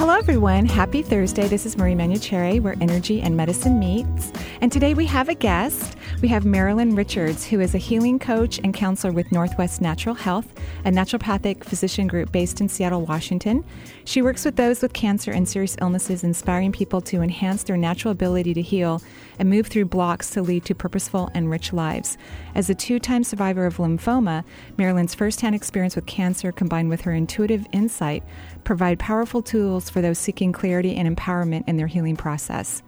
Hello, everyone. Happy Thursday. This is Marie Manuchehri, where energy and medicine meets. And today we have a guest. We have Marilyn Richards, who is a healing coach and counselor with Northwest Natural Health, a naturopathic physician group based in Seattle, Washington. She works with those with cancer and serious illnesses, inspiring people to enhance their natural ability to heal and move through blocks to lead to purposeful and rich lives. As a two time survivor of lymphoma, Marilyn's firsthand experience with cancer combined with her intuitive insight provide powerful tools for those seeking clarity and empowerment in their healing process.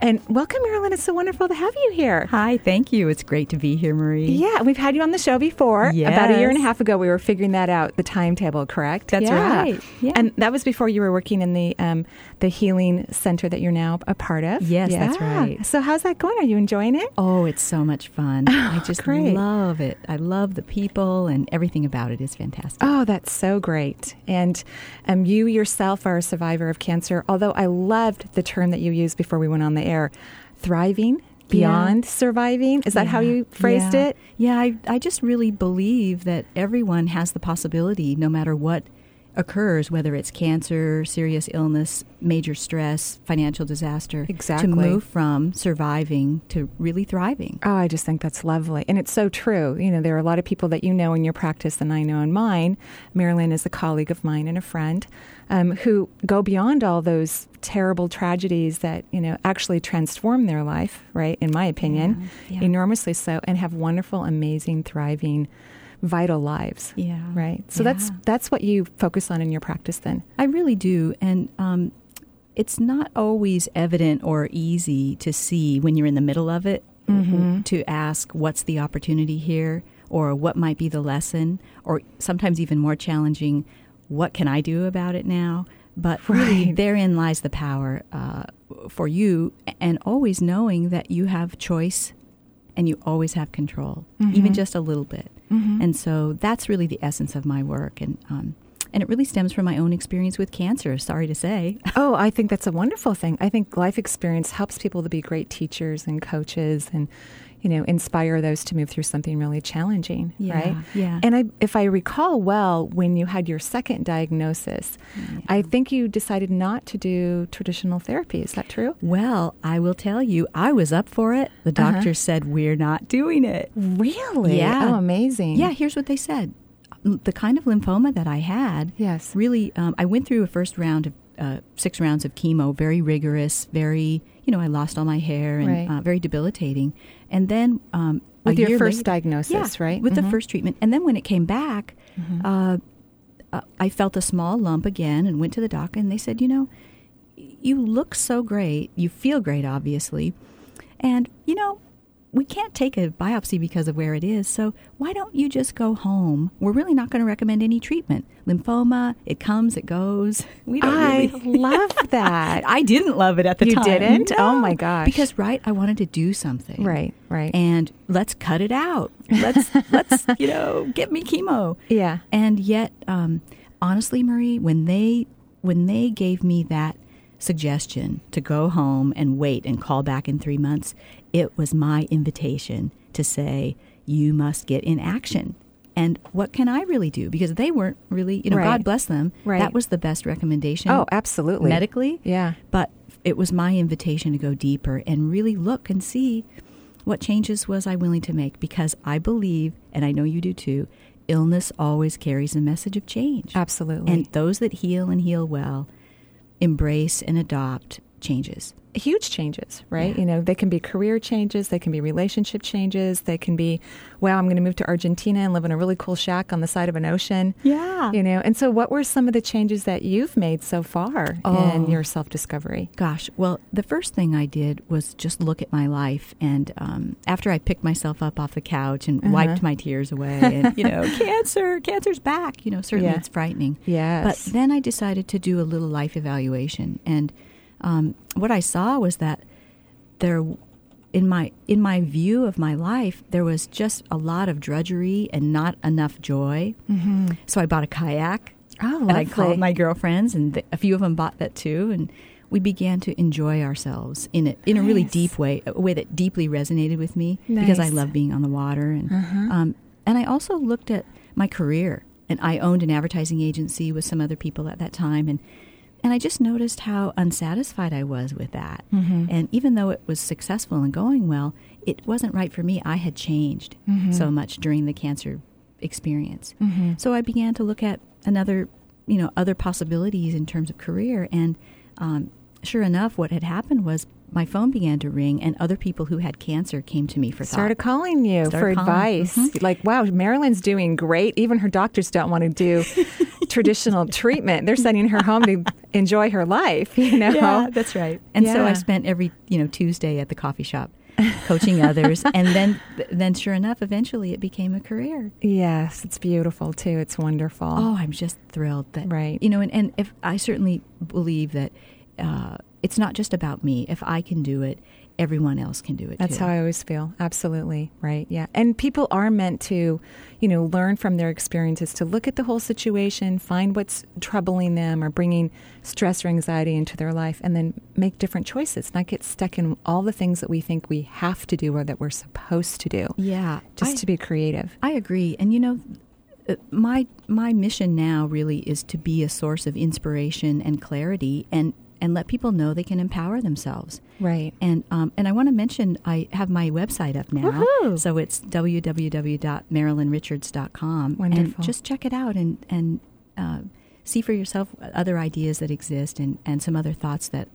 And welcome, Marilyn. It's so wonderful to have you here. Hi, thank you. It's great to be here, Marie. Yeah, we've had you on the show before. Yes. About a year and a half ago, we were figuring that out, the timetable, correct? That's yeah. right. Yeah. And that was before you were working in the um, the healing center that you're now a part of. Yes, yeah. that's right. So how's that going? Are you enjoying it? Oh, it's so much fun. I just great. love it. I love the people and everything about it is fantastic. Oh, that's so great. And um, you yourself are a survivor of cancer, although I loved the term that you used before we went on the air thriving beyond Yeah. surviving. Is that how you phrased Yeah. it? Yeah, I, I just really believe that everyone has the possibility, no matter what occurs, whether it's cancer, serious illness, major stress, financial disaster, Exactly. to move from surviving to really thriving. Oh, I just think that's lovely. And it's so true. You know, there are a lot of people that you know in your practice and I know in mine. Marilyn is a colleague of mine and a friend um, who go beyond all those terrible tragedies that, you know, actually transform their life, right? In my opinion, Yeah, yeah. enormously so, and have wonderful, amazing, thriving, vital lives. Yeah. Right. So that's Yeah. that's what you focus on in your practice then. I really do. And um, it's not always evident or easy to see when you're in the middle of it Mm-hmm. to ask what's the opportunity here or what might be the lesson or sometimes even more challenging what can I do about it now? But really, Right. therein lies the power uh, for you, and always knowing that you have choice and you always have control, even just a little bit. And so that's really the essence of my work, and um, and it really stems from my own experience with cancer. Sorry to say, Oh, I think that's a wonderful thing. I think life experience helps people to be great teachers and coaches and you know, inspire those to move through something really challenging, Yeah, right? yeah. And I if I recall well, when you had your second diagnosis, I think you decided not to do traditional therapy. Is that true? well, I will tell you, I was up for it. The Uh-huh. doctor said we're not doing it. Really? Yeah. Oh, amazing. Yeah, here's what they said. The kind of lymphoma that I had, Yes. really, um, I went through a first round of uh, six rounds of chemo, very rigorous, very, you know, I lost all my hair and Right. uh, very debilitating. And then um, With your first later- diagnosis, yeah, right? With Mhm. the first treatment, and then when it came back, uh, uh, I felt a small lump again, and went to the doc, and they said, you know, you look so great, you feel great, obviously, and you know. We can't take a biopsy because of where it is, so why don't you just go home? We're really not going to recommend any treatment. Lymphoma, it comes, it goes. We don't I really. love that. I didn't love it at the You time. You didn't? No. Oh, my gosh. Because right, I wanted to do something. right, right. And let's cut it out. Let's let's you know get me chemo. yeah. And yet, um, honestly, Marie, when they when they gave me that suggestion to go home and wait and call back in three months, it was my invitation to say you must get in action. And what can I really do? Because they weren't really, you know, Right. God bless them. Right. That was the best recommendation. Oh, absolutely. medically. Yeah. But it was my invitation to go deeper and really look and see what changes was I willing to make because I believe, and I know you do too, illness always carries a message of change. Absolutely. And those that heal and heal well embrace and adopt changes. Huge changes, right? Yeah. You know, they can be career changes, they can be relationship changes, they can be, wow, I'm going to move to Argentina and live in a really cool shack on the side of an ocean. Yeah. You know, and so what were some of the changes that you've made so far Oh. in your self discovery? Gosh, well, the first thing I did was just look at my life, and um, after I picked myself up off the couch and Uh-huh. wiped my tears away, and you know, cancer, cancer's back. You know, certainly Yeah. it's frightening. Yes. But then I decided to do a little life evaluation, and um, what I saw was that there, in my in my view of my life, there was just a lot of drudgery and not enough joy. mm-hmm. So I bought a kayak Oh, and I called my girlfriends, and th- a few of them bought that too. And we began to enjoy ourselves in a in a really deep way, a way that deeply resonated with me because I love being on the water. And Uh-huh. um, and I also looked at my career, and I owned an advertising agency with some other people at that time, and and I just noticed how unsatisfied I was with that. Mhm. And even though it was successful and going well, it wasn't right for me. I had changed Mhm. so much during the cancer experience. Mhm. So I began to look at another, you know, other possibilities in terms of career. And um, sure enough, what had happened was my phone began to ring, and other people who had cancer came to me for started thought. calling you Started for calling. advice. Mhm. Like, wow, Marilyn's doing great. Even her doctors don't want to do traditional treatment. They're sending her home to enjoy her life, you know? Yeah, that's right. And so I spent every, you know, Tuesday at the coffee shop coaching others, and then, then sure enough, eventually it became a career. Yes, it's beautiful too. It's wonderful. Oh, I'm just thrilled that Right. You know, and, and if I certainly believe that uh, it's not just about me. If I can do it, everyone else can do it. That's too. how I always feel. Absolutely. Right. Yeah. And people are meant to, you know, learn from their experiences to look at the whole situation, find what's troubling them or bringing stress or anxiety into their life, and then make different choices, not get stuck in all the things that we think we have to do or that we're supposed to do. Yeah, Just I, to be creative. I agree. And you know, uh, my my mission now really is to be a source of inspiration and clarity, and and let people know they can empower themselves. Right. And um, and I want to mention I have my website up now, Woohoo! so it's www.marilynrichards.com. Wonderful. And just check it out and and uh, see for yourself other ideas that exist and and some other thoughts that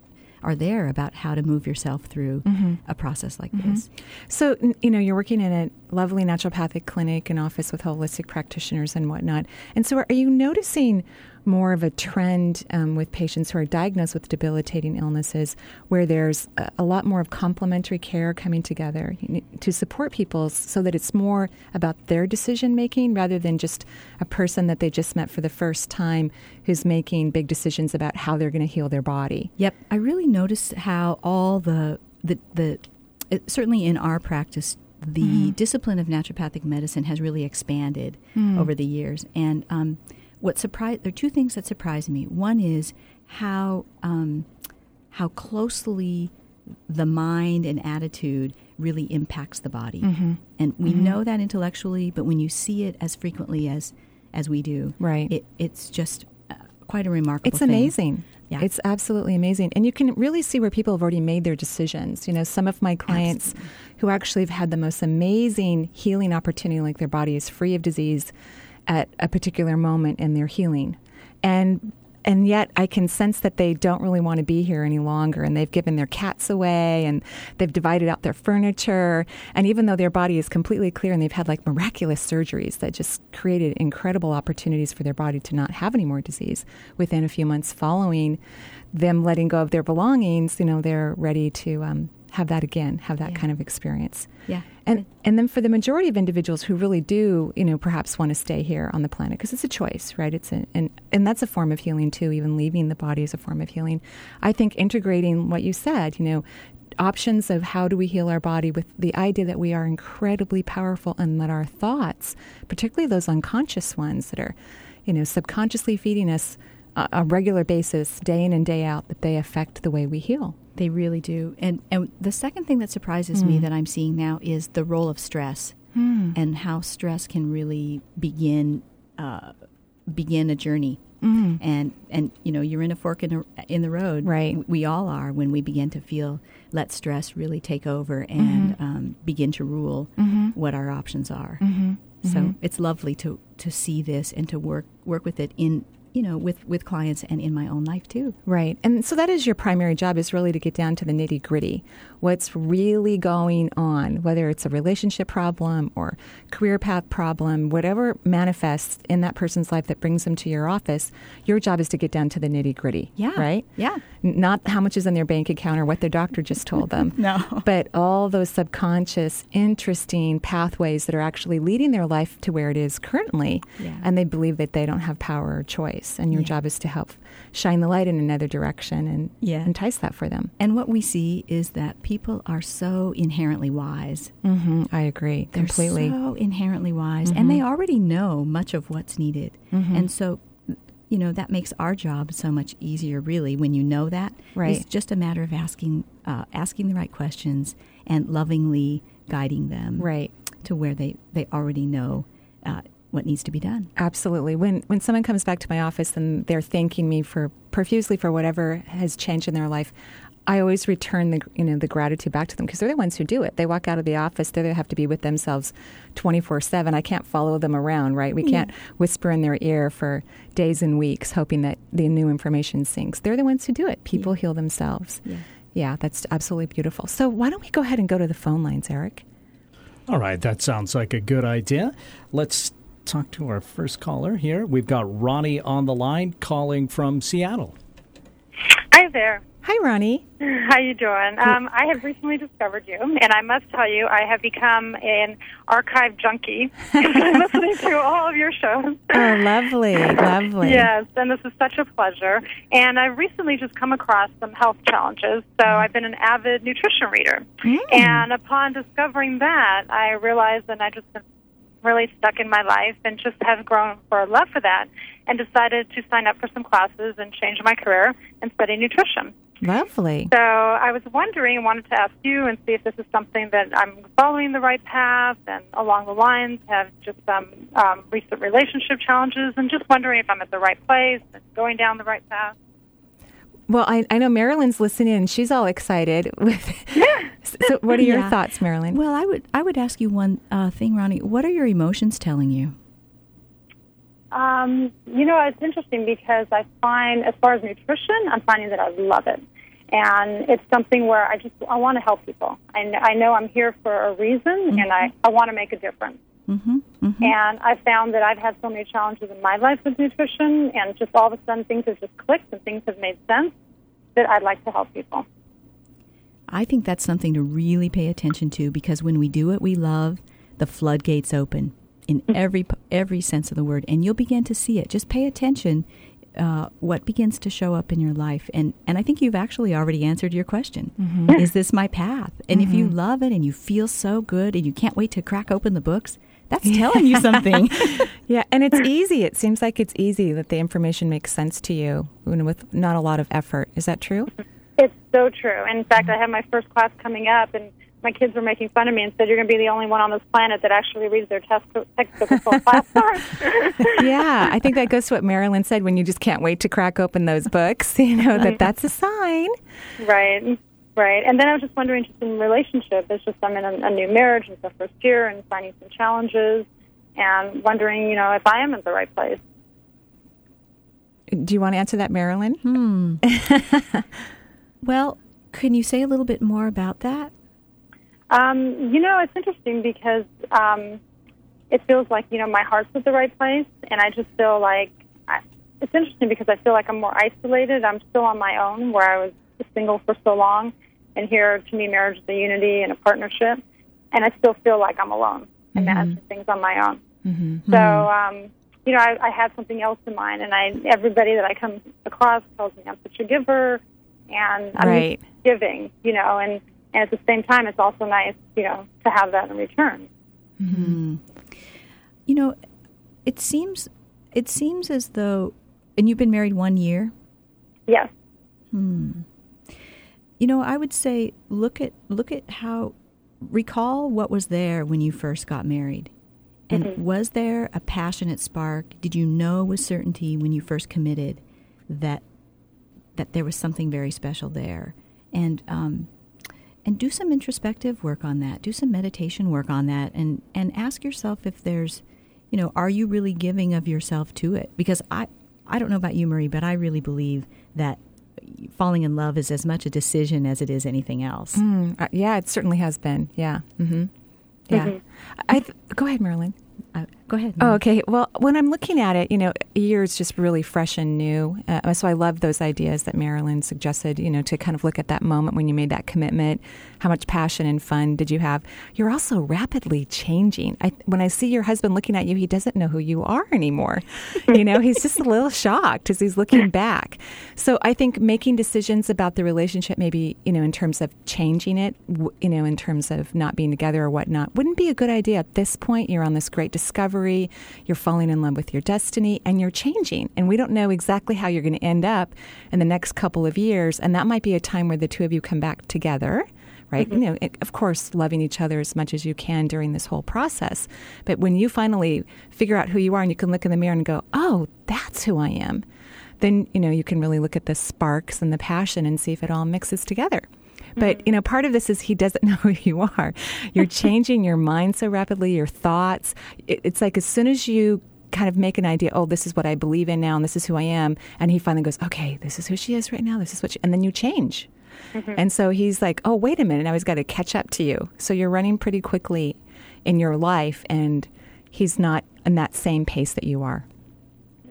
are there about how to move yourself through Mhm. a process like Mhm. this. So, you know, you're working in a lovely naturopathic clinic and office with holistic practitioners and whatnot. And so, are you noticing more of a trend um, with patients who are diagnosed with debilitating illnesses where there's a, a lot more of complementary care coming together to support people so that it's more about their decision making rather than just a person that they just met for the first time who's making big decisions about how they're going to heal their body? Yep, I really noticed how all the the the it, certainly in our practice the Mhm. discipline of naturopathic medicine has really expanded Mm. over the years. And um, what surprised there are two things that surprised me. One is how um, how closely the mind and attitude really impacts the body, Mhm. and we Mhm. know that intellectually, but when you see it as frequently as as we do, Right. it, it's just uh, quite a remarkable. It's thing. amazing. Yeah. It's absolutely amazing. And you can really see where people have already made their decisions. You know, some of my clients Absolutely. who actually have had the most amazing healing opportunity, like their body is free of disease at a particular moment in their healing. And and yet I can sense that they don't really want to be here any longer and they've given their cats away and they've divided out their furniture and even though their body is completely clear and they've had like miraculous surgeries that just created incredible opportunities for their body to not have any more disease within a few months following them letting go of their belongings you know they're ready to um, have that again have that Yeah. kind of experience Yeah. and and then for the majority of individuals who really do, you know, perhaps want to stay here on the planet because it's a choice, right? It's a, and and that's a form of healing too. Even leaving the body is a form of healing. I think integrating what you said, you know, options of how do we heal our body with the idea that we are incredibly powerful and that our thoughts, particularly those unconscious ones that are, you know, subconsciously feeding us uh, a, a regular basis, day in and day out, that they affect the way we heal. They really do. And and the second thing that surprises me Mm. that I'm seeing now is the role of stress and how stress can really begin uh, begin a journey. Mm. And and you know you're in a fork in the in the road. Right. We all are when we begin to feel let stress really take over and Mhm. um, begin to rule Mhm. what our options are. Mm-hmm. So it's lovely to to see this and to work work with it in you know, with, with clients and in my own life too. Right. And so that is your primary job is really to get down to the nitty gritty. What's really going on, whether it's a relationship problem or career path problem, whatever manifests in that person's life that brings them to your office, your job is to get down to the nitty gritty. Yeah. Right? Yeah. Not how much is in their bank account or what their doctor just told them. no. But all those subconscious, interesting pathways that are actually leading their life to where it is currently. Yeah. And they believe that they don't have power or choice. And your Yeah. job is to help shine the light in another direction and Yeah. entice that for them. And what we see is that people are so inherently wise. hmm I agree They're completely. so inherently wise, and they already know much of what's needed. And so, you know, that makes our job so much easier. Really, when you know that, Right. it's just a matter of asking uh, asking the right questions and lovingly guiding them right. to where they they already know uh, what needs to be done. Absolutely. When when someone comes back to my office and they're thanking me for profusely for whatever has changed in their life, I always return the you know the gratitude back to them because they're the ones who do it. They walk out of the office, they have to be with themselves twenty four seven. I can't follow them around, right? We mm-hmm. can't whisper in their ear for days and weeks, hoping that the new information sinks. They're the ones who do it. People heal themselves. Yeah. Yeah, that's absolutely beautiful. So why don't we go ahead and go to the phone lines, Eric? All right, that sounds like a good idea. Let's talk to our first caller here. We've got Ronnie on the line calling from Seattle. Hi there. Hi, Ronnie. How you doing? Um, I have recently discovered you, and I must tell you, I have become an archive junkie. I'm listening to all of your shows. Oh, lovely, lovely. Yes, and this is such a pleasure. And I've recently just come across some health challenges, so I've been an avid nutrition reader. And upon discovering that, I realized that I just been really stuck in my life and just have grown for a love for that and decided to sign up for some classes and change my career and study nutrition. Lovely. So I was wondering wanted to ask you and see if this is something that I'm following the right path and along the lines have just some um, recent relationship challenges and just wondering if I'm at the right place and going down the right path. Well, I, I know Marilyn's listening and she's all excited. With so, what are your Yeah. thoughts, Marilyn? Well, I would I would ask you one uh, thing, Ronnie. What are your emotions telling you? Um, you know, it's interesting because I find, as far as nutrition, I'm finding that I love it. And it's something where I just I want to help people. I, kn- I know I'm here for a reason, and I, I want to make a difference. Mm-hmm. Mm-hmm. And I found that I've had so many challenges in my life with nutrition, and just all of a sudden things have just clicked and things have made sense that I'd like to help people. I think that's something to really pay attention to because when we do what we love, the floodgates open in every every sense of the word, and you'll begin to see it. Just pay attention. Uh, what begins to show up in your life, and and I think you've actually already answered your question. Is this my path? And if you love it and you feel so good and you can't wait to crack open the books, that's telling you something. yeah, and it's easy. It seems like it's easy that the information makes sense to you you know, with not a lot of effort. Is that true? It's so true. In fact, I have my first class coming up, and my kids were making fun of me and said, "You're going to be the only one on this planet that actually reads their test textbook before class starts." yeah, I think that goes to what Marilyn said when you just can't wait to crack open those books. You know that mm-hmm. that's a sign. Right, right. And then I was just wondering, just in relationship, it's just I'm in a, a new marriage, it's the first year, and finding some challenges, and wondering, you know, if I am at the right place. Do you want to answer that, Marilyn? Hmm. well, can you say a little bit more about that? Um, you know, it's interesting because um, it feels like you know my heart's at the right place, and I just feel like I, it's interesting because I feel like I'm more isolated. I'm still on my own, where I was single for so long, and here to me, marriage is a unity and a partnership, and I still feel like I'm alone and managing things on my own. Mm-hmm. So, um, you know, I, I had something else in mind, and I everybody that I come across tells me I'm such a giver, and I'm Right. giving, you know, and and at the same time, it's also nice, you know, to have that in return. You know, it seems it seems as though, and you've been married one year. Yes. You know, I would say look at look at how recall what was there when you first got married. And was there a passionate spark? Did you know with certainty when you first committed that that there was something very special there? And um, and do some introspective work on that. Do some meditation work on that, and and ask yourself if there's, you know, are you really giving of yourself to it? Because I I don't know about you, Marie, but I really believe that falling in love is as much a decision as it is anything else. Mm, uh, yeah, it certainly has been. Yeah. Mm-hmm. Yeah. Mhm. I th- go ahead, Marilyn. Uh, go ahead. Oh, okay. Well, when I'm looking at it, you know, a year is just really fresh and new. Uh, so I love those ideas that Marilyn suggested, you know, to kind of look at that moment when you made that commitment. How much passion and fun did you have? You're also rapidly changing. I, when I see your husband looking at you, he doesn't know who you are anymore. you know, he's just a little shocked as he's looking back. So I think making decisions about the relationship, maybe, you know, in terms of changing it, w- you know, in terms of not being together or whatnot, wouldn't be a good idea at this point. You're on this great discovery, you're falling in love with your destiny, and you're changing. And we don't know exactly how you're going to end up in the next couple of years. And that might be a time where the two of you come back together right? Mm-hmm. You know, of course, loving each other as much as you can during this whole process. But when you finally figure out who you are and you can look in the mirror and go, oh, that's who I am, then, you know, you can really look at the sparks and the passion and see if it all mixes together. But, mm-hmm. you know, part of this is he doesn't know who you are. You're changing your mind so rapidly, your thoughts. It, it's like as soon as you kind of make an idea, oh, this is what I believe in now and this is who I am. And he finally goes, okay, this is who she is right now. This is what she, and then you change. Mm-hmm. And so he's like, oh, wait a minute. Now he's got to catch up to you. So you're running pretty quickly in your life and he's not in that same pace that you are.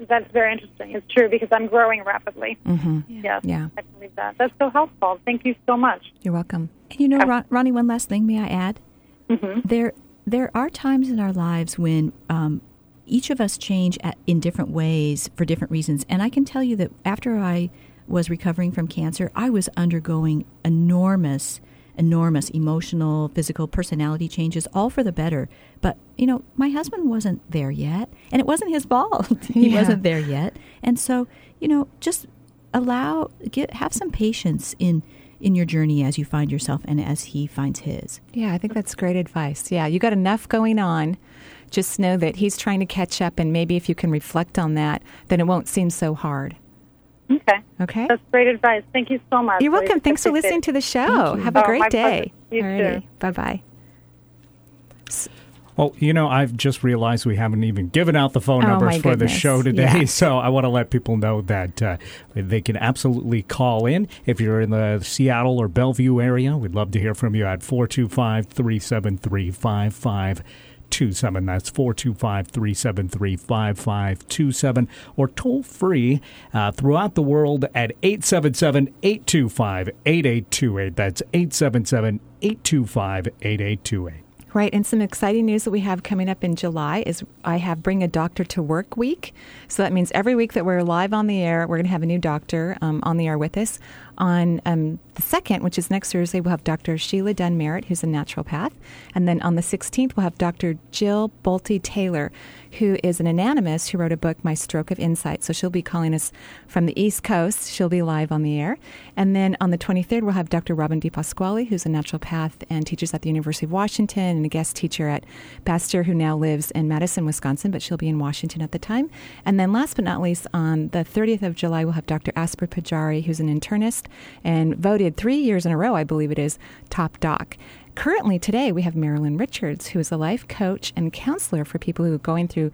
That's very interesting. It's true because I'm growing rapidly. Mm-hmm. Yes, Yeah. I believe that. That's so helpful. Thank you so much. You're welcome. And you know, Ron, Ronnie, one last thing, may I add? Mhm. There, there are times in our lives when um, each of us change at, in different ways for different reasons. And I can tell you that after I was recovering from cancer, I was undergoing enormous, enormous emotional, physical, personality changes, all for the better. But, you know, my husband wasn't there yet, and it wasn't his fault. he Yeah. wasn't there yet. And so, you know, just allow, get, have some patience in in your journey as you find yourself and as he finds his. Yeah, I think that's great advice. Yeah, you got enough going on. Just know that he's trying to catch up, and maybe if you can reflect on that, then it won't seem so hard. Okay. Okay? That's great advice. Thank you so much. You're Lisa. welcome. Thanks for listening it. to the show. Have a Oh, great my day. pleasure. You too. Bye bye. Well, you know, I've just realized we haven't even given out the phone Oh, numbers my for the show today. Yeah. So I want to let people know that uh, they can absolutely call in. If you're in the Seattle or Bellevue area, we'd love to hear from you at 425 373 5527. That's 425 373 5527. Or toll free uh, throughout the world at 877 825 8828. That's 877 825 8828. Right, and some exciting news that we have coming up in July is I have Bring a Doctor to Work Week. So that means every week that we're live on the air, we're going to have a new doctor um, on the air with us. On um, the 2nd, which is next Thursday, we'll have Dr. Sheila Dunn Merritt, who's a naturopath. And then on the 16th, we'll have Dr. Jill Bolte Taylor, who is an neuroanatomist who wrote a book, My Stroke of Insight. So she'll be calling us from the East Coast. She'll be live on the air. And then on the 23rd, we'll have Dr. Robin DiPasquale, who's a naturopath and teaches at the University of Washington and a guest teacher at Bastyr, who now lives in Madison, Wisconsin, but she'll be in Washington at the time. And then last but not least, on the 30th of July, we'll have Dr. Asper Pajari, who's an internist and voted three years in a row, I believe it is, top doc. Currently, today, we have Marilyn Richards, who is a life coach and counselor for people who are going through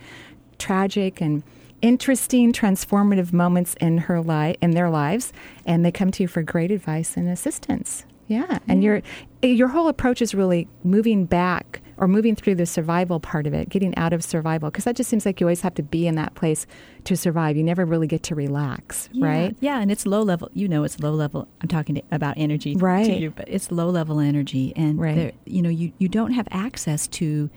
tragic and interesting transformative moments in her li- in their lives and they come to you for great advice and assistance. Yeah and your your whole approach is really moving back or moving through the survival part of it getting out of survival because that just seems like you always have to be in that place to survive you never really get to relax Yeah, right Yeah, and it's low level. You know, it's low level. I'm talking to, about energy to Right. you, but it's low level energy, and Right. there, you know, you you don't have access to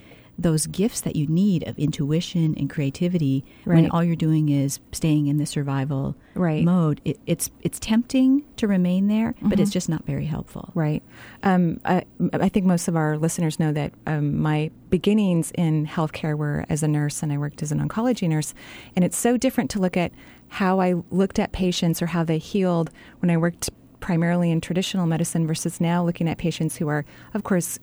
those gifts that you need of intuition and creativity Right. when all you're doing is staying in the survival Right. mode. It, it's it's tempting to remain there, but it's just not very helpful. Right. Um, I, I think most of our listeners know that um, my beginnings in healthcare were as a nurse, and I worked as an oncology nurse. And it's so different to look at how I looked at patients or how they healed when I worked primarily in traditional medicine versus now looking at patients who are, of course,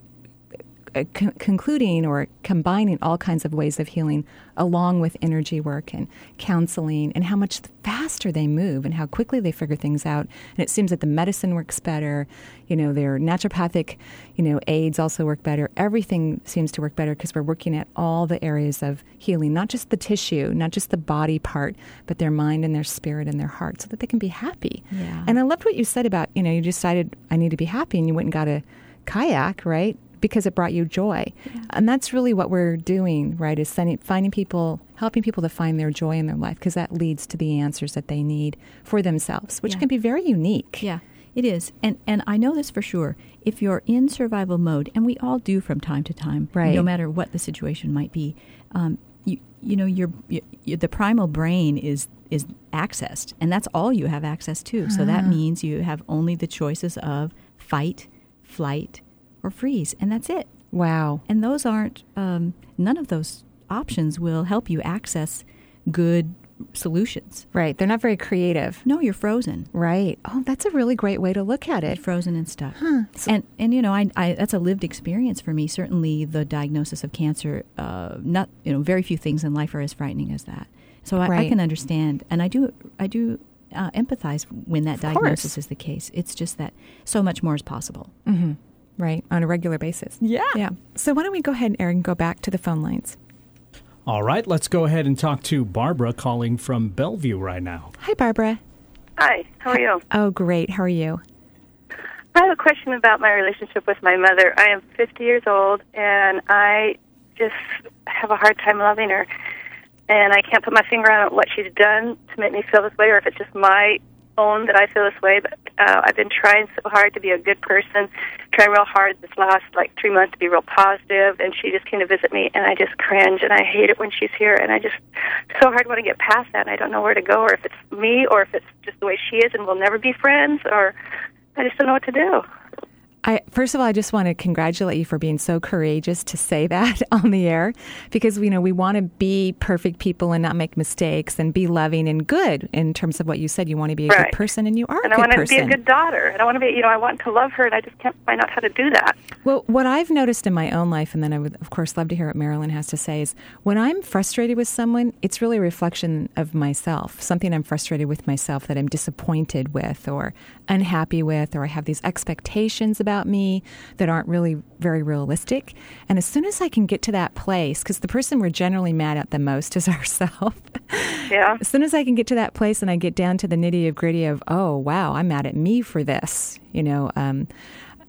Uh, con- concluding or combining all kinds of ways of healing along with energy work and counseling and how much faster they move and how quickly they figure things out. And it seems that the medicine works better. You know, their naturopathic, you know, aids also work better. Everything seems to work better because we're working at all the areas of healing, not just the tissue, not just the body part, but their mind and their spirit and their heart so that they can be happy. Yeah. And I loved what you said about, you know, you decided I need to be happy and you went and got a kayak, right? Because it brought you joy. Yeah. And that's really what we're doing, right? Is sending, finding people, helping people to find their joy in their life because that leads to the answers that they need for themselves, which Yeah. can be very unique. Yeah, it is. And and I know this for sure. If you're in survival mode, and we all do from time to time, Right. no matter what the situation might be, um, you you know your, your the primal brain is is accessed, and that's all you have access to. So that means you have only the choices of fight, flight, or freeze, and that's it. Wow. And those aren't um, none of those options will help you access good solutions. Right. They're not very creative. No, you're frozen. Right. Oh, that's a really great way to look at it. frozen and stuck. So- and and you know, I, I that's a lived experience for me. Certainly, the diagnosis of cancer. Uh, not you know, very few things in life are as frightening as that. So I, I can understand, and I do I do uh, empathize when that Of diagnosis course. is the case. It's just that so much more is possible. Mm-hmm. Right. On a regular basis. Yeah. Yeah. So why don't we go ahead, Aaron, and go back to the phone lines? All right, let's go ahead and talk to Barbara calling from Bellevue right now. Hi, Barbara. Hi, how are you? Oh, great. How are you? I have a question about my relationship with my mother. I am 50 years old, and I just have a hard time loving her. And I can't put my finger on what she's done to make me feel this way, or if it's just my own that I feel this way. But uh, I've been trying so hard to be a good person, trying real hard this last like three months to be real positive. And she just came to visit me, and I just cringe, and I hate it when she's here. And I just so hard want to get past that, and I don't know where to go, or if it's me, or if it's just the way she is, and we'll never be friends, or I just don't know what to do. I, first of all, I just want to congratulate you for being so courageous to say that on the air because you know we want to be perfect people and not make mistakes and be loving and good in terms of what you said. You want to be a Right. good person, and you are And a I good want to person. be a good daughter. And I want to be, you know, I want to love her, and I just can't find out how to do that. Well, what I've noticed in my own life, and then I would, of course, love to hear what Marilyn has to say, is when I'm frustrated with someone, it's really a reflection of myself, something I'm frustrated with myself that I'm disappointed with or unhappy with, or I have these expectations about me that aren't really very realistic. And as soon as I can get to that place, because the person we're generally mad at the most is ourselves. Yeah. as soon as I can get to that place and I get down to the nitty of gritty of, oh, wow, I'm mad at me for this, you know, um,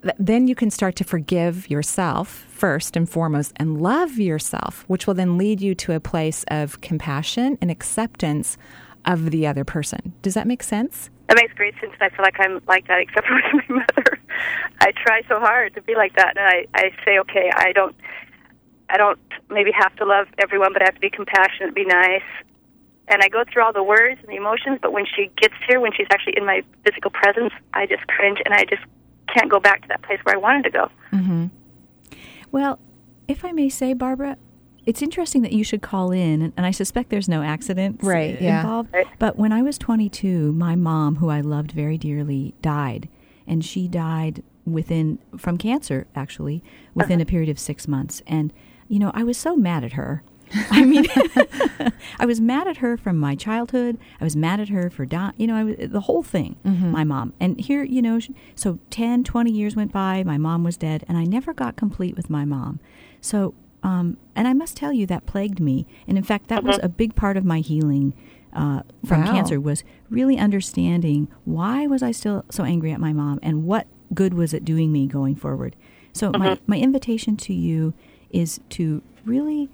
th- then you can start to forgive yourself first and foremost and love yourself, which will then lead you to a place of compassion and acceptance of the other person. Does that make sense? That makes great sense. And I feel like I'm like that, except with my mother. I try so hard to be like that, and I, I say, okay, I don't, I don't maybe have to love everyone, but I have to be compassionate, be nice. And I go through all the words and the emotions, but when she gets here, when she's actually in my physical presence, I just cringe, and I just can't go back to that place where I wanted to go. Mm-hmm. Well, if I may say, Barbara, it's interesting that you should call in, and, I suspect there's no accidents Right, uh, yeah. involved. But when I was 22, my mom, who I loved very dearly, died, and she died within from cancer, actually, within a period of six months. And you know, I was so mad at her. I mean, I was mad at her from my childhood. I was mad at her for dying. You know, I was, the whole thing. My mom. And here, you know, sh- so 10, 20 years went by. My mom was dead, and I never got complete with my mom. So, um, and I must tell you that plagued me. And in fact, that was a big part of my healing uh, from Wow. cancer was really understanding why was I still so angry at my mom and what good was it doing me going forward. So my, my invitation to you is to really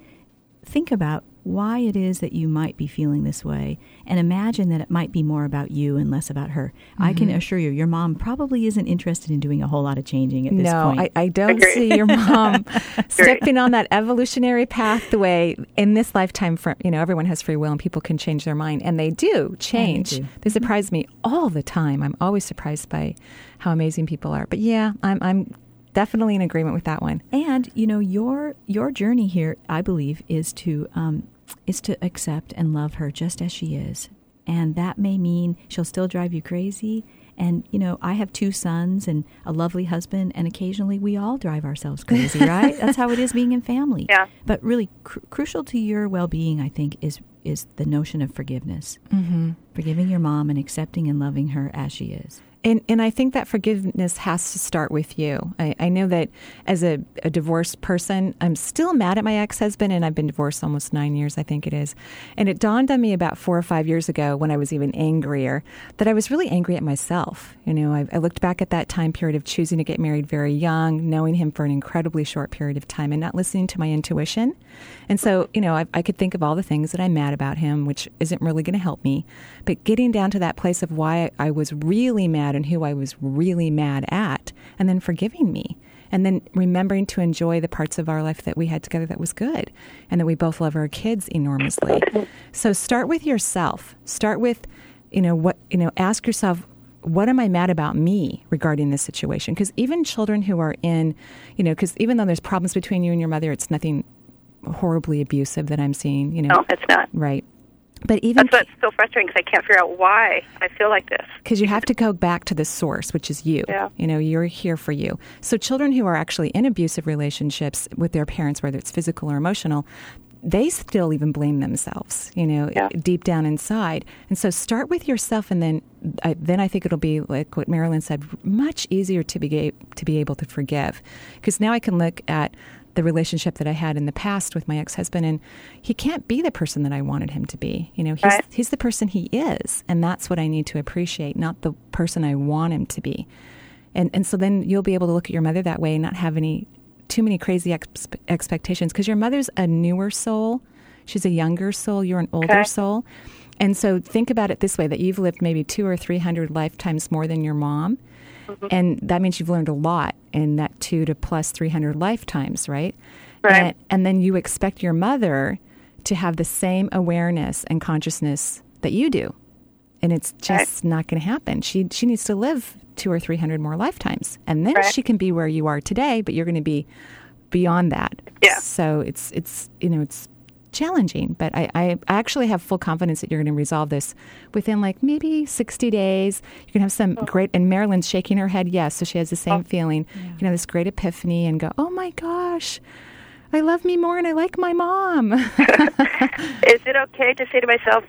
think about why it is that you might be feeling this way and imagine that it might be more about you and less about her. I can assure you, your mom probably isn't interested in doing a whole lot of changing at this no, point. I, I don't Agreed. see your mom stepping on that evolutionary pathway in this lifetime. For you know, everyone has free will and people can change their mind, and they do change. do. They surprise me all the time. I'm always surprised by how amazing people are. But yeah, I'm I'm definitely in agreement with that one. And you know your your journey here, I believe, is to um, is to accept and love her just as she is, and that may mean she'll still drive you crazy, And, you know, I have two sons and a lovely husband, and occasionally we all drive ourselves crazy, right? That's how it is being in family. Yeah. But really, cr- crucial to your well being, I think, is is the notion of forgiveness. Mm-hmm. Forgiving your mom and accepting and loving her as she is. And, and I think that forgiveness has to start with you. I, I know that as a, a divorced person, I'm still mad at my ex husband, and I've been divorced almost nine years, I think it is. And it dawned on me about four or five years ago when I was even angrier that I was really angry at myself. You know, I, I looked back at that time period of choosing to get married very young, knowing him for an incredibly short period of time, and not listening to my intuition. And so, you know, I, I could think of all the things that I'm mad about him, which isn't really going to help me. But getting down to that place of why I was really mad and who I was really mad at, and then forgiving me. And then remembering to enjoy the parts of our life that we had together that was good and that we both love our kids enormously. So start with yourself. Start with, you know, what, you know, ask yourself, what am I mad about me regarding this situation? Because even children who are in, you know, because even though there's problems between you and your mother, it's nothing horribly abusive that I'm seeing, you know. No, it's not. Right. But even That's what's so frustrating because I can't figure out why I feel like this. because you have to go back to the source, which is you. Yeah. You know, you're here for you. So children who are actually in abusive relationships with their parents, whether it's physical or emotional, they still even blame themselves, you know, Yeah. deep down inside. And so start with yourself, and then, I, then I think it'll be like what Marilyn said, much easier to be to be able to forgive, because now I can look at the relationship that I had in the past with my ex husband, and he can't be the person that I wanted him to be. You know, he's Right. he's the person he is, and that's what I need to appreciate, not the person I want him to be. And and so then you'll be able to look at your mother that way and not have any too many crazy ex- expectations because your mother's a newer soul. She's a younger soul. You're an older Okay. soul. And so think about it this way that you've lived maybe two or three hundred lifetimes more than your mom. Mm-hmm. And that means you've learned a lot in that two to plus 300 lifetimes, right? Right. And, and then you expect your mother to have the same awareness and consciousness that you do. And it's just not going to happen. She, she needs to live two or 300 more lifetimes. And then Right. she can be where you are today, but you're going to be beyond that. Yeah. So it's, it's, you know, it's challenging, but I, I actually have full confidence that you're going to resolve this within like maybe 60 days. You can have some oh. great, and Marilyn's shaking her head yes, so she has the same oh. feeling. You can have this great epiphany and go, oh my gosh, I love me more and I like my mom. Is it okay to say to myself,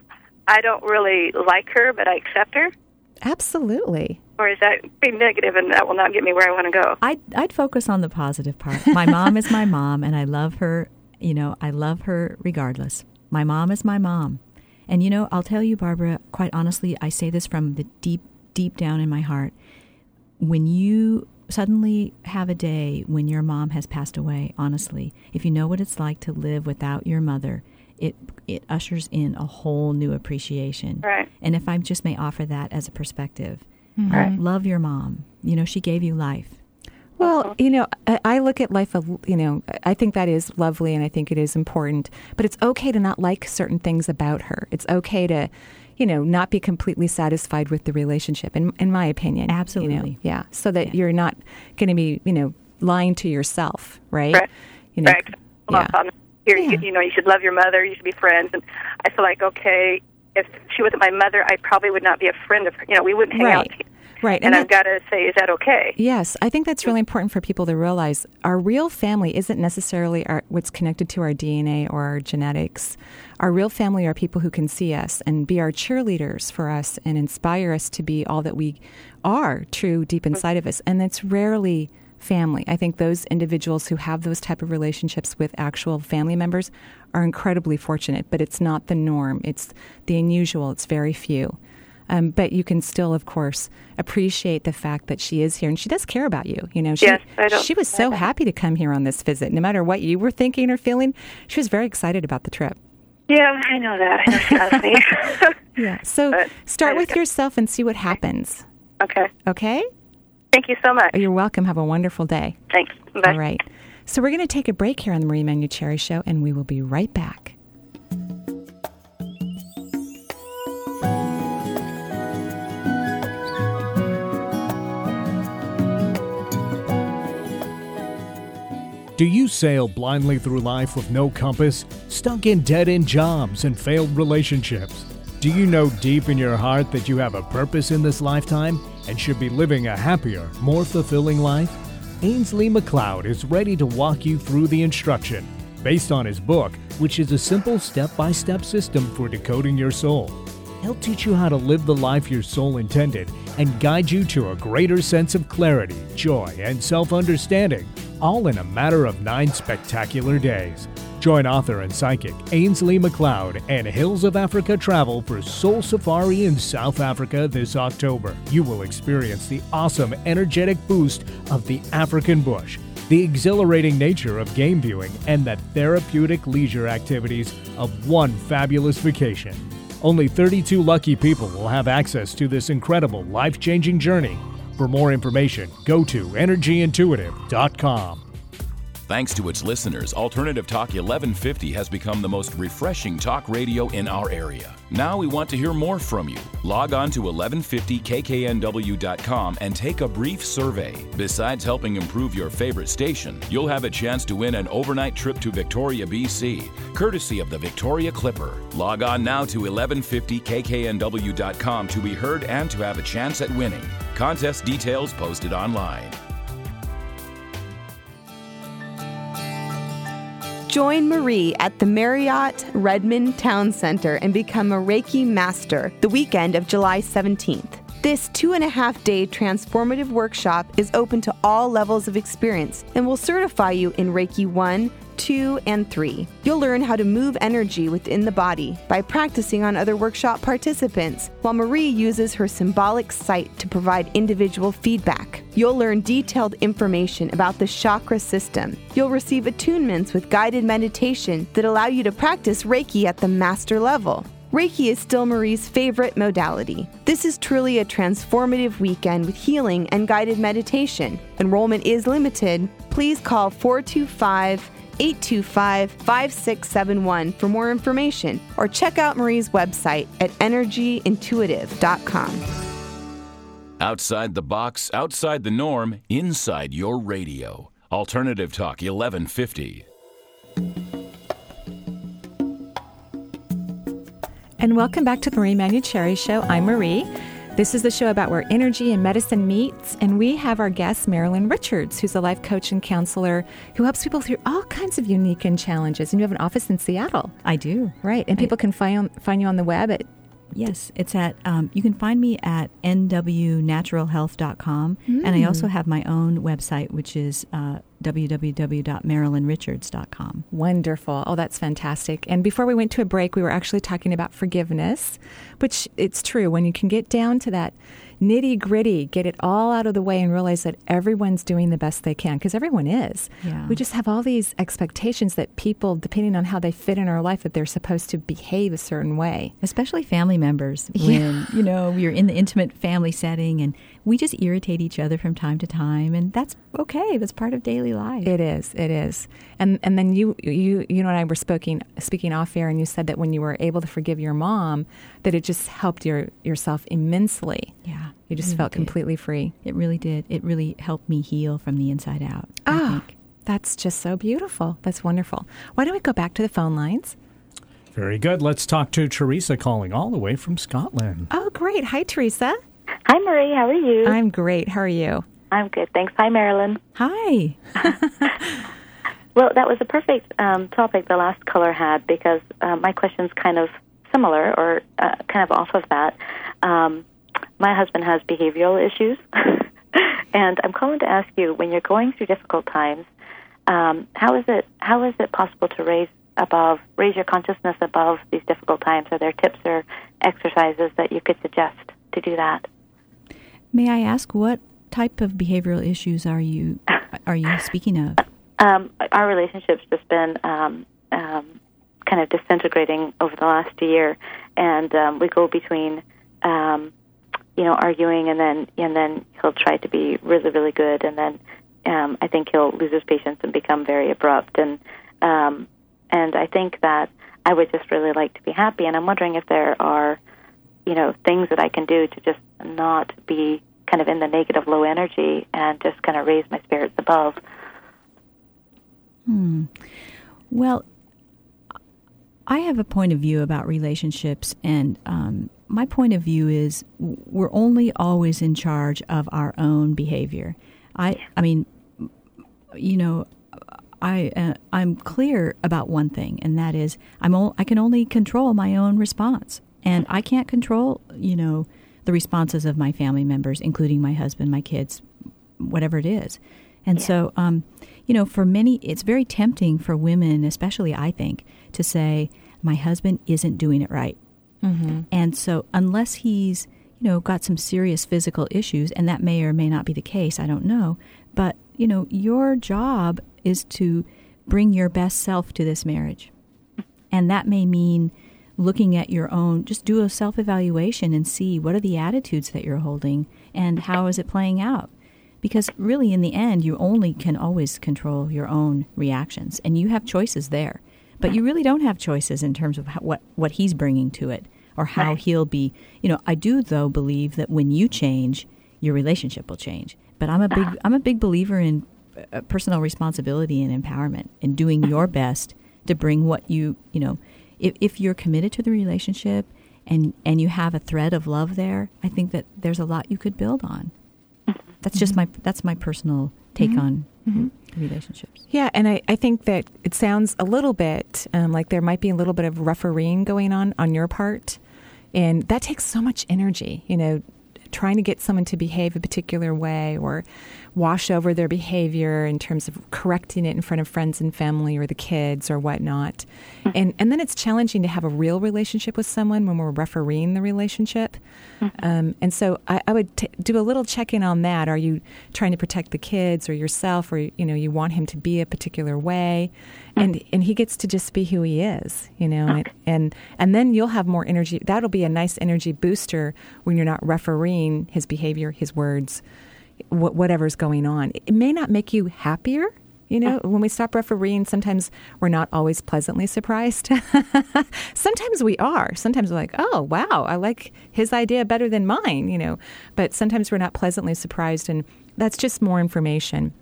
I don't really like her, but I accept her? Absolutely. Or is that being negative and that will not get me where I want to go? I'd, I'd focus on the positive part. My mom is my mom, and I love her. You know, I love her regardless. My mom is my mom. And, you know, I'll tell you, Barbara, quite honestly, I say this from the deep, deep down in my heart. When you suddenly have a day when your mom has passed away, honestly, if you know what it's like to live without your mother, it, it ushers in a whole new appreciation. Right. And if I just may offer that as a perspective, mm-hmm. Right. love your mom. You know, she gave you life. Well, uh-huh. you know, I, I look at life, you know, I think that is lovely and I think it is important, but it's okay to not like certain things about her. It's okay to, you know, not be completely satisfied with the relationship, in, in my opinion. you know. Absolutely. Yeah. So that Yeah. you're not going to be, you know, lying to yourself, right? Right. You know, yeah. here, you, Yeah. you know, you should love your mother. You should be friends. And I feel like, okay, if she wasn't my mother, I probably would not be a friend of her. You know, we wouldn't hang out. Right. Right. And, that- I've got to say, is that okay? Yes, I think that's really important for people to realize. Our real family isn't necessarily our, what's connected to our DNA or our genetics. Our real family are people who can see us and be our cheerleaders for us and inspire us to be all that we are, true deep mm-hmm. inside of us. And it's rarely family. I think those individuals who have those type of relationships with actual family members are incredibly fortunate, but it's not the norm. It's the unusual. It's very few. Um, but you can still, of course, appreciate the fact that she is here and she does care about you. You know, she, Yes, she was so happy to come here on this visit. No matter what you were thinking or feeling, she was very excited about the trip. Yeah, I know that. I know she. Yeah. So But start with yourself and see what happens. okay. Okay? Thank you so much. You're welcome. Have a wonderful day. Thanks. Bye. All right. So we're going to take a break here on the Marie Manuchehri Show, and we will be right back. Do you sail blindly through life with no compass, stuck in dead end jobs and failed relationships? Do you know deep in your heart that you have a purpose in this lifetime? and should be living a happier, more fulfilling life? Ainslie MacLeod is ready to walk you through the instruction based on his book, which is a simple step by step system for decoding your soul. He'll teach you how to live the life your soul intended and guide you to a greater sense of clarity, joy, and self understanding, all in a matter of nine spectacular days. Join author and psychic Ainslie MacLeod and Hills of Africa Travel for Soul Safari in South Africa this October. You will experience the awesome energetic boost of the African bush, the exhilarating nature of game viewing, and the therapeutic leisure activities of one fabulous vacation. Only 32 lucky people will have access to this incredible life changing journey. For more information, go to energyintuitive.com. Thanks to its listeners, Alternative Talk 1150 has become the most refreshing talk radio in our area. Now we want to hear more from you. Log on to 1150kknw.com and take a brief survey. Besides helping improve your favorite station, you'll have a chance to win an overnight trip to Victoria, BC, courtesy of the Victoria Clipper. Log on now to 1150kknw.com to be heard and to have a chance at winning. Contest details posted online. Join Marie at the Marriott Redmond Town Center and become a Reiki Master the weekend of July 17th. This two and a half day transformative workshop is open to all levels of experience and will certify you in Reiki 1, 2, and 3. You'll learn how to move energy within the body by practicing on other workshop participants, while Marie uses her symbolic sight to provide individual feedback. You'll learn detailed information about the chakra system. You'll receive attunements with guided meditation that allow you to practice Reiki at the master level. Reiki is still Marie's favorite modality. This is truly a transformative weekend with healing and guided meditation. Enrollment is limited. Please call 425 825 5671 for more information or check out Marie's website at energyintuitive.com. Outside the box, outside the norm, inside your radio. Alternative Talk 1150. And welcome back to the Marie Manuchehri Show. I'm Marie. This is the show about where energy and medicine meets, and we have our guest Marilyn Richards, who's a life coach and counselor who helps people through all kinds of unique and challenges. And you have an office in Seattle, I do. right? And people can find find you on the web at Yes, it's at, um, you can find me at nwnaturalhealth.com. And I also have my own website, which is uh, www.marilynrichards.com. Wonderful. Oh, that's fantastic. And before we went to a break, we were actually talking about forgiveness, which it's true. When you can get down to that nitty gritty, get it all out of the way, and realize that everyone's doing the best they can, because everyone is. Yeah. We just have all these expectations that people, depending on how they fit in our life, that they're supposed to behave a certain way. Especially family members when, you know, we're in the intimate family setting and we just irritate each other from time to time. And that's okay. That's part of daily life. It is. It is. And and then you you you know and I were speaking speaking off air, and you said that when you were able to forgive your mom, that it just helped your yourself immensely. yeah. You just really felt did. completely free. It really did. It really helped me heal from the inside out. I Ah, think. that's just so beautiful. That's wonderful. Why don't we go back to the phone lines? Very good. Let's talk to Teresa calling all the way from Scotland. Oh, great. Hi, Teresa. Hi, Marie. How are you? I'm great. How are you? I'm good. Thanks. Hi, Marilyn. Hi. Well, that was a perfect um, topic the last caller had because uh, my question's kind of similar or uh, kind of off of that. Um, my husband has behavioral issues, and I'm calling to ask you when you're going through difficult times, um, how is it how is it possible to raise above raise your consciousness above these difficult times? Are there tips or exercises that you could suggest to do that? May I ask what type of behavioral issues are you are you speaking of? Um, our relationship's just been um, um, kind of disintegrating over the last year, and um, we go between, um, you know, arguing, and then and then he'll try to be really, really good, and then um, I think he'll lose his patience and become very abrupt, and um, and I think that I would just really like to be happy, and I'm wondering if there are, you know, things that I can do to just not be kind of in the negative, low energy, and just kind of raise my spirits above. Well, I have a point of view about relationships, and um, my point of view is we're only always in charge of our own behavior. I I mean, you know, I uh, I'm clear about one thing, and that is I'm o- I can only control my own response, and I can't control you know the responses of my family members, including my husband, my kids, whatever it is. And yeah. so, um, you know, for many, it's very tempting for women, especially I think, to say, my husband isn't doing it right. Mm-hmm. And so, unless he's, you know, got some serious physical issues, and that may or may not be the case, I don't know. But, you know, your job is to bring your best self to this marriage. And that may mean looking at your own, just do a self evaluation and see what are the attitudes that you're holding and how is it playing out. Because really, in the end, you only can always control your own reactions, and you have choices there. But you really don't have choices in terms of how, what, what he's bringing to it or how right. he'll be. You know, I do though believe that when you change, your relationship will change. But I'm a big uh-huh. I'm a big believer in uh, personal responsibility and empowerment and doing mm-hmm. your best to bring what you you know. If, if you're committed to the relationship and and you have a thread of love there, I think that there's a lot you could build on. Mm-hmm. That's just my that's my personal take mm-hmm. on mm-hmm. relationships. Yeah, and I, I think that it sounds a little bit um, like there might be a little bit of refereeing going on on your part. And that takes so much energy, you know, trying to get someone to behave a particular way or wash over their behavior in terms of correcting it in front of friends and family or the kids or whatnot. Mm-hmm. And and then it's challenging to have a real relationship with someone when we're refereeing the relationship. Mm-hmm. Um, and so I, I would t- do a little check in on that. Are you trying to protect the kids or yourself, or you know you want him to be a particular way? And and he gets to just be who he is, you know, and, and and then you'll have more energy. That'll be a nice energy booster when you're not refereeing his behavior, his words, wh- whatever's going on. It may not make you happier. You know, when we stop refereeing, sometimes we're not always pleasantly surprised. sometimes we are. Sometimes we're like, oh, wow, I like his idea better than mine, you know. But sometimes we're not pleasantly surprised, and that's just more information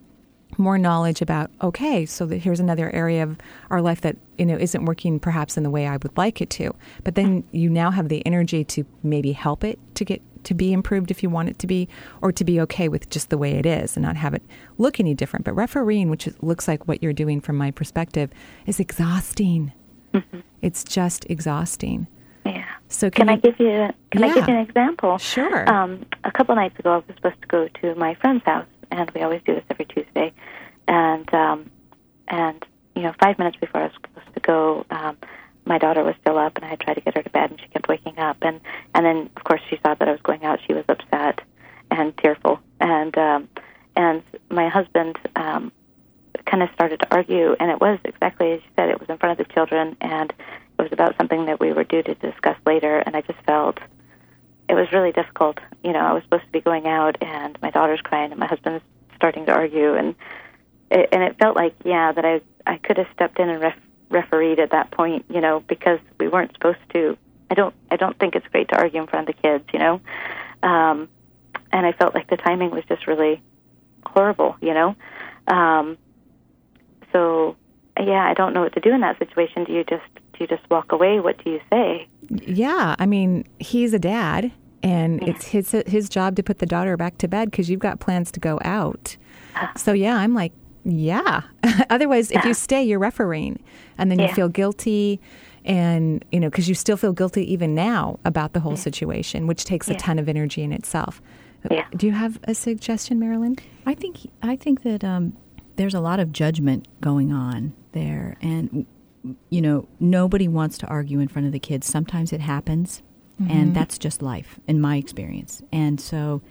more knowledge about okay so that here's another area of our life that you know isn't working perhaps in the way i would like it to but then you now have the energy to maybe help it to get to be improved if you want it to be or to be okay with just the way it is and not have it look any different but refereeing which looks like what you're doing from my perspective is exhausting mm-hmm. it's just exhausting yeah. So can, can you, I give you can yeah. I give you an example? Sure. Um, a couple nights ago, I was supposed to go to my friend's house, and we always do this every Tuesday. And um, and you know, five minutes before I was supposed to go, um, my daughter was still up, and I tried to get her to bed, and she kept waking up. And and then, of course, she saw that I was going out. She was upset and tearful, and um, and my husband um, kind of started to argue, and it was exactly as you said. It was in front of the children, and it was about something that we were due to discuss later. And I just felt it was really difficult. You know, I was supposed to be going out, and my daughter's crying, and my husband's starting to argue, and it, and it felt like, yeah, that I I could have stepped in and ref, refereed at that point, you know, because we weren't supposed to. I don't I don't think it's great to argue in front of the kids, you know, um, and I felt like the timing was just really horrible, you know. Um, so yeah, I don't know what to do in that situation. Do you just do you just walk away? What do you say? Yeah, I mean, he's a dad, and yeah. it's his his job to put the daughter back to bed because you've got plans to go out. Uh-huh. So yeah, I'm like, yeah. Otherwise, if you stay, you're refereeing, and then you feel guilty, and you know because you still feel guilty even now about the whole situation, which takes a ton of energy in itself. Yeah. Do you have a suggestion, Marilyn? I think I think that um, there's a lot of judgment going on there, and you know nobody wants to argue in front of the kids. Sometimes it happens, mm-hmm. and that's just life, in my experience. And so,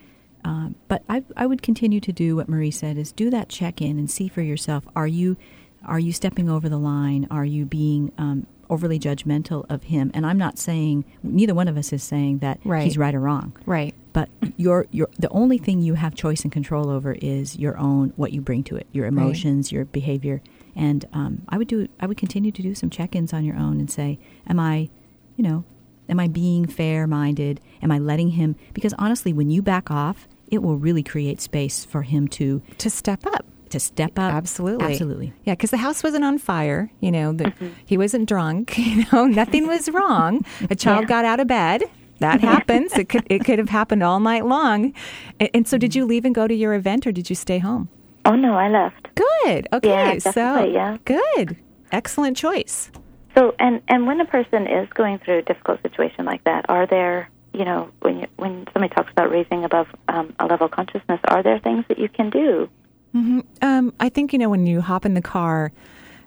um, but I I would continue to do what Marie said: is do that check in and see for yourself. Are you are you stepping over the line? Are you being um, overly judgmental of him? And I'm not saying neither one of us is saying that right. he's right or wrong. Right. But your your the only thing you have choice and control over is your own what you bring to it, your emotions, right. your behavior. And um, I would do I would continue to do some check-ins on your own and say, am I, you know, am I being fair-minded? Am I letting him? Because honestly, when you back off, it will really create space for him to to step up to step up. Absolutely. Absolutely. Yeah, because the house wasn't on fire. You know, the, mm-hmm. he wasn't drunk. You know, nothing was wrong. A child yeah. got out of bed that happens. It could it could have happened all night long. And, and, so, did you leave and go to your event, or did you stay home? Oh no, I left. Good. Okay. Yeah, so yeah. good. Excellent choice. So, and and when a person is going through a difficult situation like that, are there you know, when you, when somebody talks about raising above um, a level of consciousness, are there things that you can do? Mm-hmm. Um, I think you know when you hop in the car,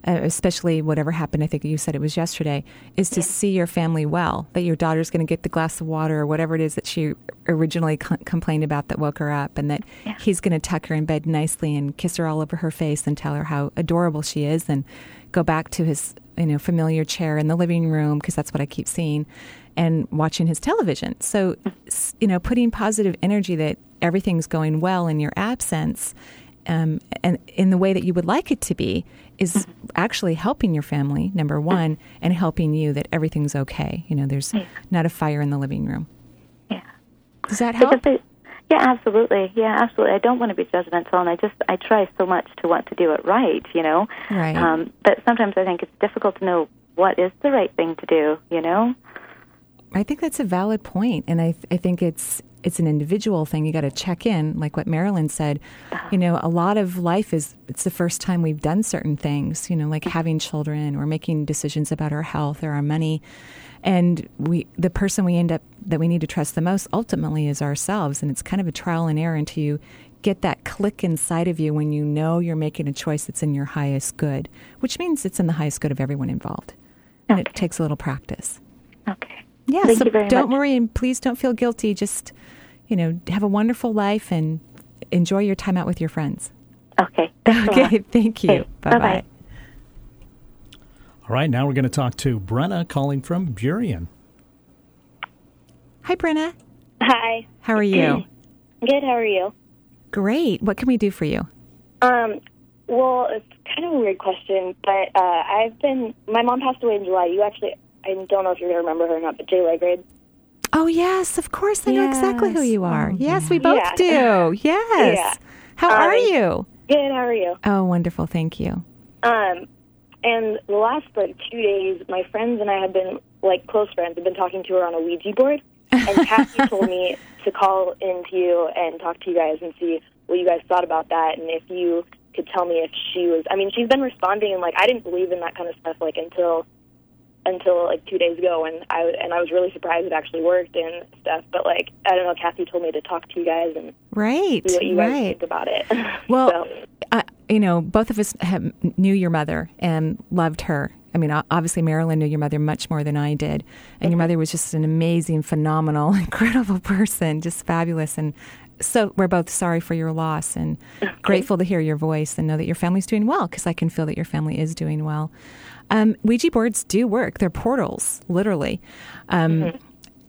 uh, especially whatever happened. I think you said it was yesterday. Is to yeah. see your family well. That your daughter's going to get the glass of water or whatever it is that she originally co- complained about that woke her up, and that yeah. he's going to tuck her in bed nicely and kiss her all over her face and tell her how adorable she is, and go back to his you know familiar chair in the living room because that's what I keep seeing and watching his television. So, you know, putting positive energy that everything's going well in your absence um, and in the way that you would like it to be is actually helping your family, number one, and helping you that everything's okay. You know, there's not a fire in the living room. Yeah. Does that help? It, yeah, absolutely. Yeah, absolutely. I don't want to be judgmental, and I just I try so much to want to do it right. You know. Right. Um, but sometimes I think it's difficult to know what is the right thing to do. You know. I think that's a valid point, and I, I think it's it's an individual thing. You got to check in, like what Marilyn said. You know, a lot of life is it's the first time we've done certain things. You know, like having children or making decisions about our health or our money, and we the person we end up that we need to trust the most ultimately is ourselves. And it's kind of a trial and error until you get that click inside of you when you know you're making a choice that's in your highest good, which means it's in the highest good of everyone involved. And okay. it takes a little practice. Okay. Yeah, Thank so don't much. worry and please don't feel guilty. Just, you know, have a wonderful life and enjoy your time out with your friends. Okay. okay, thank you. Okay. Bye bye. All right, now we're going to talk to Brenna calling from Burien. Hi, Brenna. Hi. How are you? Good. How are you? Great. What can we do for you? Um, well, it's kind of a weird question, but uh, I've been. My mom passed away in July. You actually I don't know if you're going to remember her or not, but Jay Legrade. Oh yes, of course I yes. know exactly who you are. Oh, yes, we both yeah. do. Yes. Yeah. How um, are you? Good. How are you? Oh, wonderful. Thank you. Um, and the last like two days, my friends and I have been like close friends. Have been talking to her on a Ouija board, and Kathy told me to call into you and talk to you guys and see what you guys thought about that, and if you could tell me if she was. I mean, she's been responding, and like I didn't believe in that kind of stuff like until until like two days ago, and I and I was really surprised it actually worked and stuff. But like I don't know, Kathy told me to talk to you guys and right, see what you guys right. think about it. Well, so. uh, you know, both of us have, knew your mother and loved her. I mean, obviously, Marilyn knew your mother much more than I did, and mm-hmm. your mother was just an amazing, phenomenal, incredible person, just fabulous. And so we're both sorry for your loss and okay. grateful to hear your voice and know that your family's doing well because I can feel that your family is doing well. Um, Ouija boards do work. They're portals, literally. Um, mm-hmm.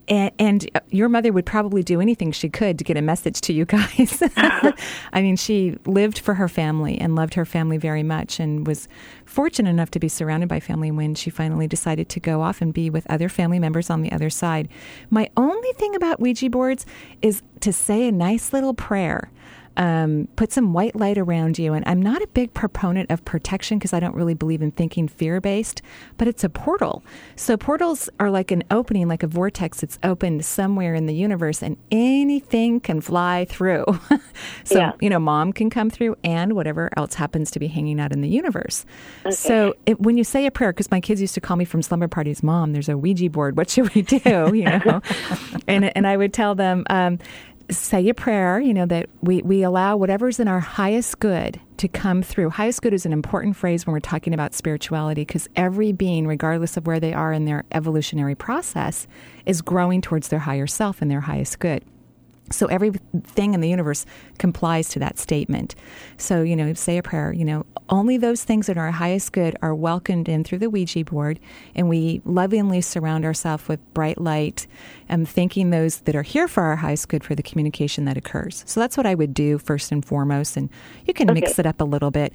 and, and, your mother would probably do anything she could to get a message to you guys. I mean, she lived for her family and loved her family very much and was fortunate enough to be surrounded by family when she finally decided to go off and be with other family members on the other side. My only thing about Ouija boards is to say a nice little prayer um, put some white light around you. And I'm not a big proponent of protection because I don't really believe in thinking fear based, but it's a portal. So portals are like an opening, like a vortex that's opened somewhere in the universe, and anything can fly through. so, yeah. you know, mom can come through and whatever else happens to be hanging out in the universe. Okay. So it, when you say a prayer, because my kids used to call me from slumber parties, Mom, there's a Ouija board. What should we do? You know, and and I would tell them, um, say a prayer, you know, that we, we allow whatever's in our highest good to come through. Highest good is an important phrase when we're talking about spirituality because every being, regardless of where they are in their evolutionary process, is growing towards their higher self and their highest good. So everything in the universe complies to that statement. So, you know, say a prayer, you know, only those things that are our highest good are welcomed in through the Ouija board, and we lovingly surround ourselves with bright light and thanking those that are here for our highest good for the communication that occurs. So that's what I would do first and foremost, and you can okay. mix it up a little bit.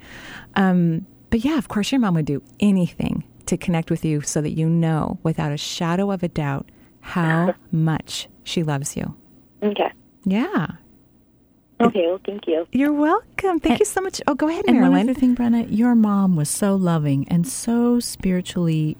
Um, but yeah, of course, your mom would do anything to connect with you so that you know without a shadow of a doubt how much she loves you. Okay. Yeah. Okay, well, thank you. You're welcome. Thank and, you so much. Oh, go ahead, and Marilyn. one other thing, Brenna, your mom was so loving and so spiritually